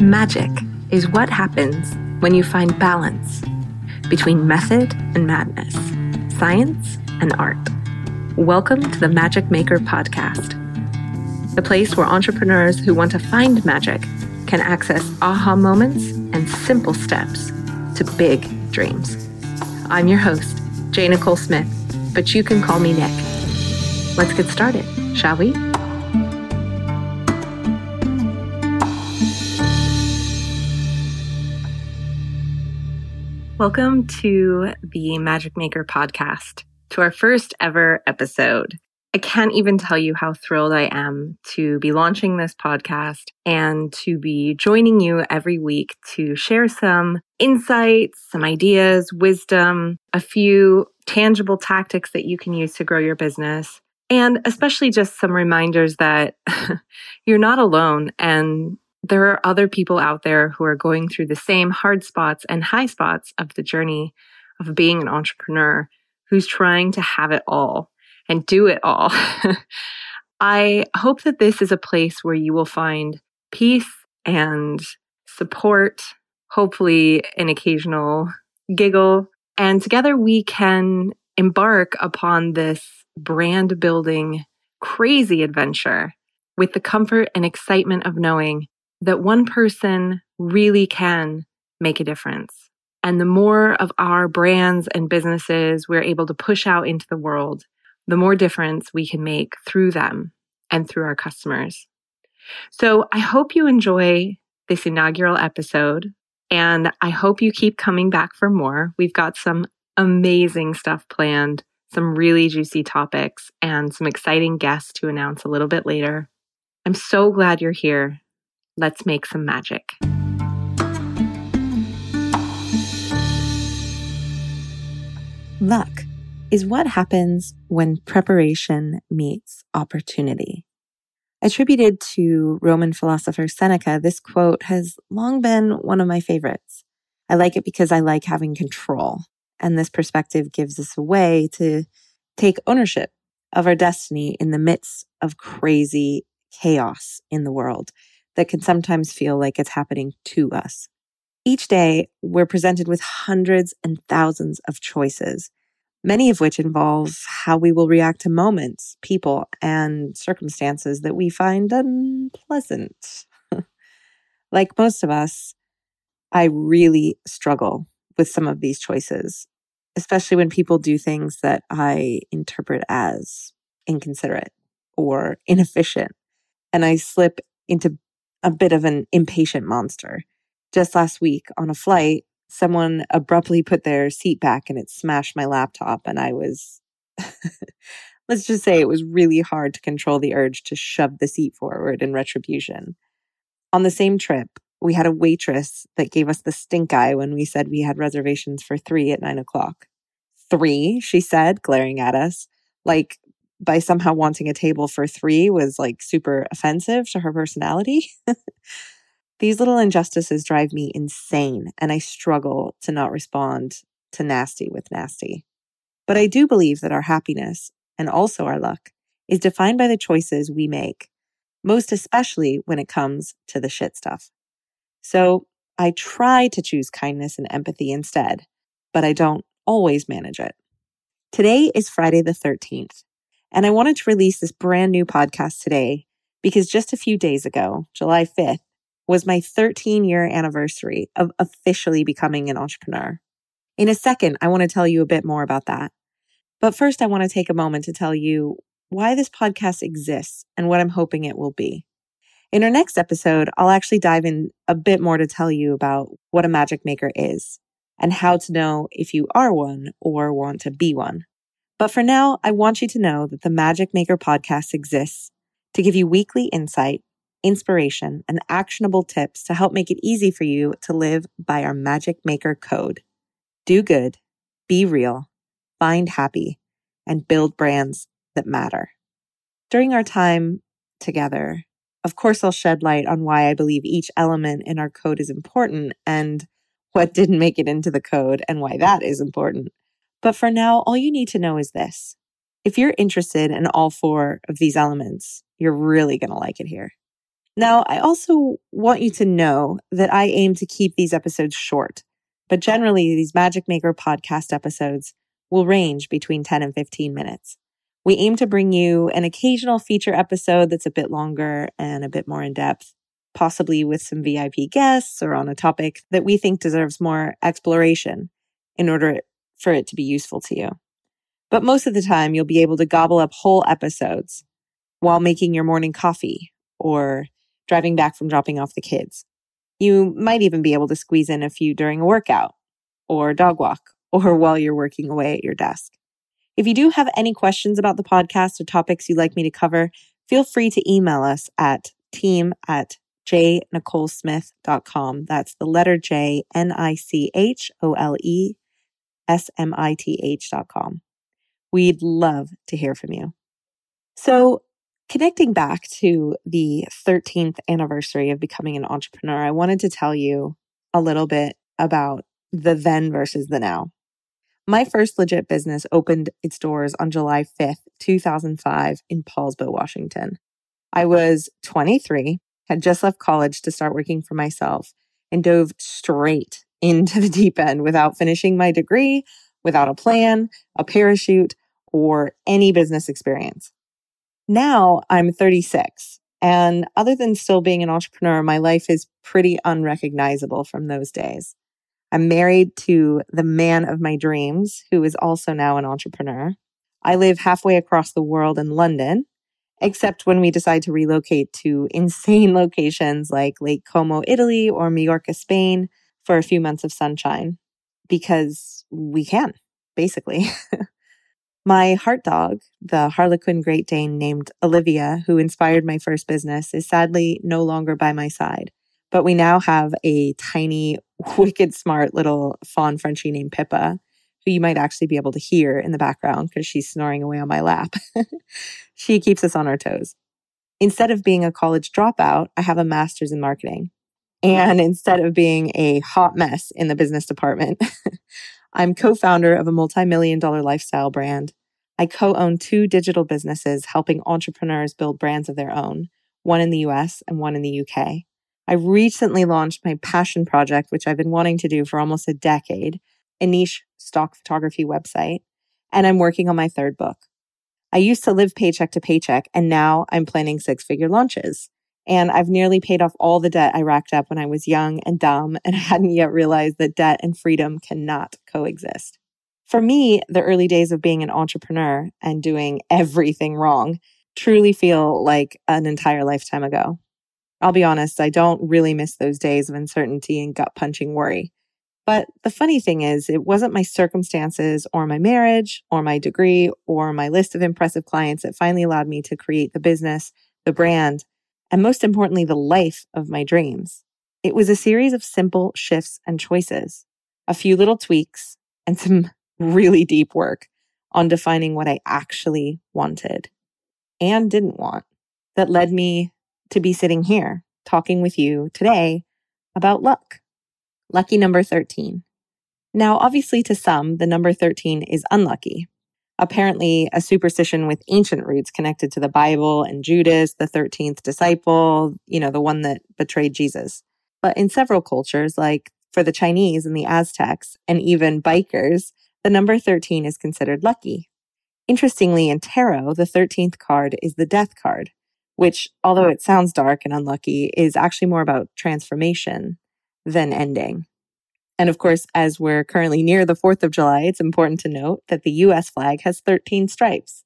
Magic is what happens when you find balance between method and madness, science and art. Welcome to the Magic Maker Podcast, the place where entrepreneurs who want to find magic can access aha moments and simple steps to big dreams. I'm your host, Jay Nichole Smith, but you can call me Nick. Let's get started, shall we? Welcome to the Magic Maker podcast, to our first ever episode. I can't even tell you how thrilled I am to be launching this podcast and to be joining you every week to share some insights, some ideas, wisdom, a few tangible tactics that you can use to grow your business, and especially just some reminders that you're not alone and there are other people out there who are going through the same hard spots and high spots of the journey of being an entrepreneur who's trying to have it all and do it all. I hope that this is a place where you will find peace and support, hopefully an occasional giggle, and together we can embark upon this brand building crazy adventure with the comfort and excitement of knowing that one person really can make a difference. And the more of our brands and businesses we're able to push out into the world, the more difference we can make through them and through our customers. So I hope you enjoy this inaugural episode and I hope you keep coming back for more. We've got some amazing stuff planned, some really juicy topics, and some exciting guests to announce a little bit later. I'm so glad you're here Let's make some magic. Luck is what happens when preparation meets opportunity. Attributed to Roman philosopher Seneca, this quote has long been one of my favorites. I like it because I like having control, and this perspective gives us a way to take ownership of our destiny in the midst of crazy chaos in the world that can sometimes feel like it's happening to us. Each day, we're presented with hundreds and thousands of choices, many of which involve how we will react to moments, people, and circumstances that we find unpleasant. like most of us, I really struggle with some of these choices, especially when people do things that I interpret as inconsiderate or inefficient. And I slip into a bit of an impatient monster. Just last week on a flight, someone abruptly put their seat back and it smashed my laptop. And I was, let's just say it was really hard to control the urge to shove the seat forward in retribution. On the same trip, we had a waitress that gave us the stink eye when we said we had reservations for three at nine o'clock. Three, she said, glaring at us, like by somehow wanting a table for three was like super offensive to her personality. These little injustices drive me insane, and I struggle to not respond to nasty with nasty. But I do believe that our happiness and also our luck is defined by the choices we make, most especially when it comes to the shit stuff. So I try to choose kindness and empathy instead, but I don't always manage it. Today is Friday the 13th, and I wanted to release this brand new podcast today because just a few days ago, July 5th, was my 13 year anniversary of officially becoming an entrepreneur. In a second, I want to tell you a bit more about that. But first, I want to take a moment to tell you why this podcast exists and what I'm hoping it will be. In our next episode, I'll actually dive in a bit more to tell you about what a magic maker is and how to know if you are one or want to be one. But for now, I want you to know that the Magic Maker podcast exists to give you weekly insight, inspiration, and actionable tips to help make it easy for you to live by our Magic Maker code. Do good, be real, find happy, and build brands that matter. During our time together, of course, I'll shed light on why I believe each element in our code is important and what didn't make it into the code and why that is important. But for now, all you need to know is this. If you're interested in all four of these elements, you're really going to like it here. Now, I also want you to know that I aim to keep these episodes short, but oh. generally these Magic Maker podcast episodes will range between 10 and 15 minutes. We aim to bring you an occasional feature episode that's a bit longer and a bit more in depth, possibly with some VIP guests or on a topic that we think deserves more exploration in order for it to be useful to you. But most of the time, you'll be able to gobble up whole episodes while making your morning coffee or driving back from dropping off the kids. You might even be able to squeeze in a few during a workout or dog walk or while you're working away at your desk. If you do have any questions about the podcast or topics you'd like me to cover, feel free to email us at team at jnicholesmith.com. That's the letter J, N I C H O L E S M I T H.com. We'd love to hear from you. So, connecting back to the 13th anniversary of becoming an entrepreneur, I wanted to tell you a little bit about the then versus the now. My first legit business opened its doors on July 5th, 2005 in Poulsbo, Washington. I was 23, had just left college to start working for myself, and dove straight into the deep end without finishing my degree, without a plan, a parachute, or any business experience. Now I'm 36. And other than still being an entrepreneur, my life is pretty unrecognizable from those days. I'm married to the man of my dreams, who is also now an entrepreneur. I live halfway across the world in London, except when we decide to relocate to insane locations like Lake Como, Italy, or Majorca, Spain for a few months of sunshine because we can, basically. my heart dog, the Harlequin Great Dane named Olivia, who inspired my first business, is sadly no longer by my side. But we now have a tiny, wicked smart little fawn Frenchie named Pippa, who you might actually be able to hear in the background because she's snoring away on my lap. she keeps us on our toes. Instead of being a college dropout, I have a master's in marketing. And instead of being a hot mess in the business department, I'm co founder of a multi million dollar lifestyle brand. I co own two digital businesses helping entrepreneurs build brands of their own, one in the US and one in the UK. I recently launched my passion project, which I've been wanting to do for almost a decade, a niche stock photography website, and I'm working on my third book. I used to live paycheck to paycheck, and now I'm planning six figure launches. And I've nearly paid off all the debt I racked up when I was young and dumb and hadn't yet realized that debt and freedom cannot coexist. For me, the early days of being an entrepreneur and doing everything wrong truly feel like an entire lifetime ago. I'll be honest, I don't really miss those days of uncertainty and gut punching worry. But the funny thing is, it wasn't my circumstances or my marriage or my degree or my list of impressive clients that finally allowed me to create the business, the brand, and most importantly, the life of my dreams. It was a series of simple shifts and choices, a few little tweaks, and some really deep work on defining what I actually wanted and didn't want that led me to be sitting here talking with you today about luck. Lucky number 13. Now, obviously, to some, the number 13 is unlucky apparently a superstition with ancient roots connected to the Bible and Judas, the 13th disciple, you know, the one that betrayed Jesus. But in several cultures, like for the Chinese and the Aztecs, and even bikers, the number 13 is considered lucky. Interestingly, in tarot, the 13th card is the death card, which, although it sounds dark and unlucky, is actually more about transformation than ending. And of course, as we're currently near the 4th of July, it's important to note that the US flag has 13 stripes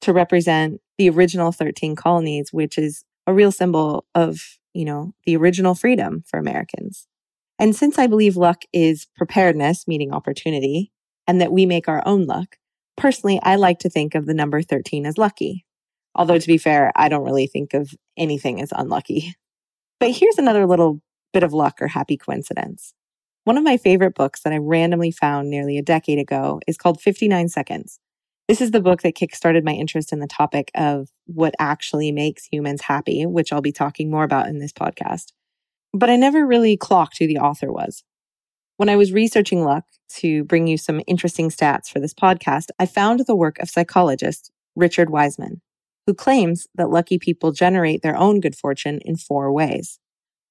to represent the original 13 colonies, which is a real symbol of, you know, the original freedom for Americans. And since I believe luck is preparedness, meeting opportunity, and that we make our own luck, personally, I like to think of the number 13 as lucky. Although to be fair, I don't really think of anything as unlucky. But here's another little bit of luck or happy coincidence. One of my favorite books that I randomly found nearly a decade ago is called 59 Seconds. This is the book that kickstarted my interest in the topic of what actually makes humans happy, which I'll be talking more about in this podcast. But I never really clocked who the author was. When I was researching luck to bring you some interesting stats for this podcast, I found the work of psychologist Richard Wiseman. who claims that lucky people generate their own good fortune in four ways.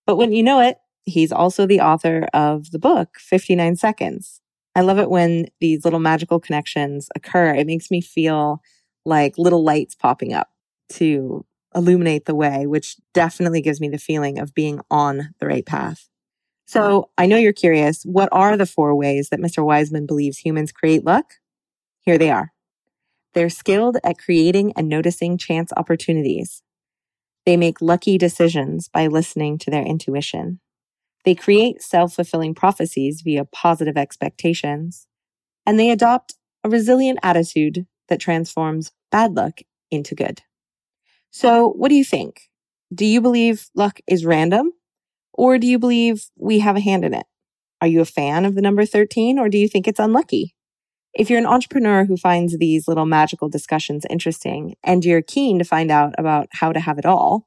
But wouldn't you know it, he's also the author of the book, 59 Seconds. I love it when these little magical connections occur. It makes me feel like little lights popping up to illuminate the way, which definitely gives me the feeling of being on the right path. So I know you're curious. What are the four ways that Mr. Wiseman believes humans create luck? Here they are. They're skilled at creating and noticing chance opportunities. They make lucky decisions by listening to their intuition. They create self fulfilling prophecies via positive expectations. And they adopt a resilient attitude that transforms bad luck into good. So, what do you think? Do you believe luck is random? Or do you believe we have a hand in it? Are you a fan of the number 13 or do you think it's unlucky? If you're an entrepreneur who finds these little magical discussions interesting and you're keen to find out about how to have it all,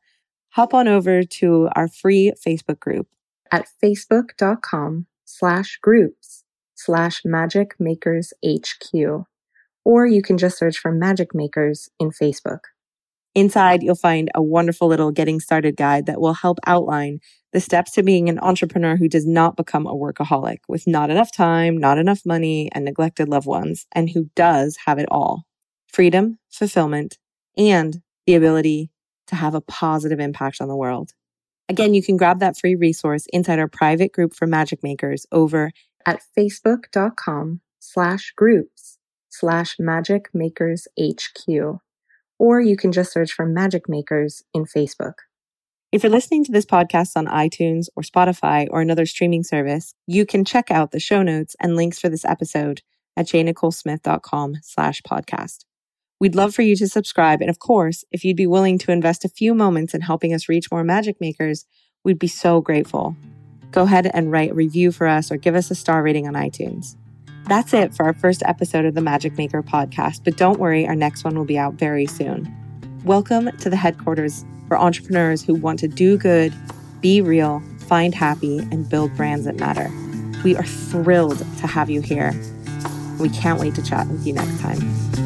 hop on over to our free Facebook group at facebook.com slash groups slash magic makers HQ. Or you can just search for magic makers in Facebook. Inside, you'll find a wonderful little getting started guide that will help outline the steps to being an entrepreneur who does not become a workaholic with not enough time, not enough money, and neglected loved ones, and who does have it all freedom, fulfillment, and the ability to have a positive impact on the world. Again, you can grab that free resource inside our private group for magic makers over at facebook.com slash groups slash magic makers HQ or you can just search for Magic Makers in Facebook. If you're listening to this podcast on iTunes or Spotify or another streaming service, you can check out the show notes and links for this episode at jnicholesmith.com slash podcast. We'd love for you to subscribe. And of course, if you'd be willing to invest a few moments in helping us reach more magic makers, we'd be so grateful. Go ahead and write a review for us or give us a star rating on iTunes. That's it for our first episode of the Magic Maker podcast, but don't worry, our next one will be out very soon. Welcome to the headquarters for entrepreneurs who want to do good, be real, find happy, and build brands that matter. We are thrilled to have you here. We can't wait to chat with you next time.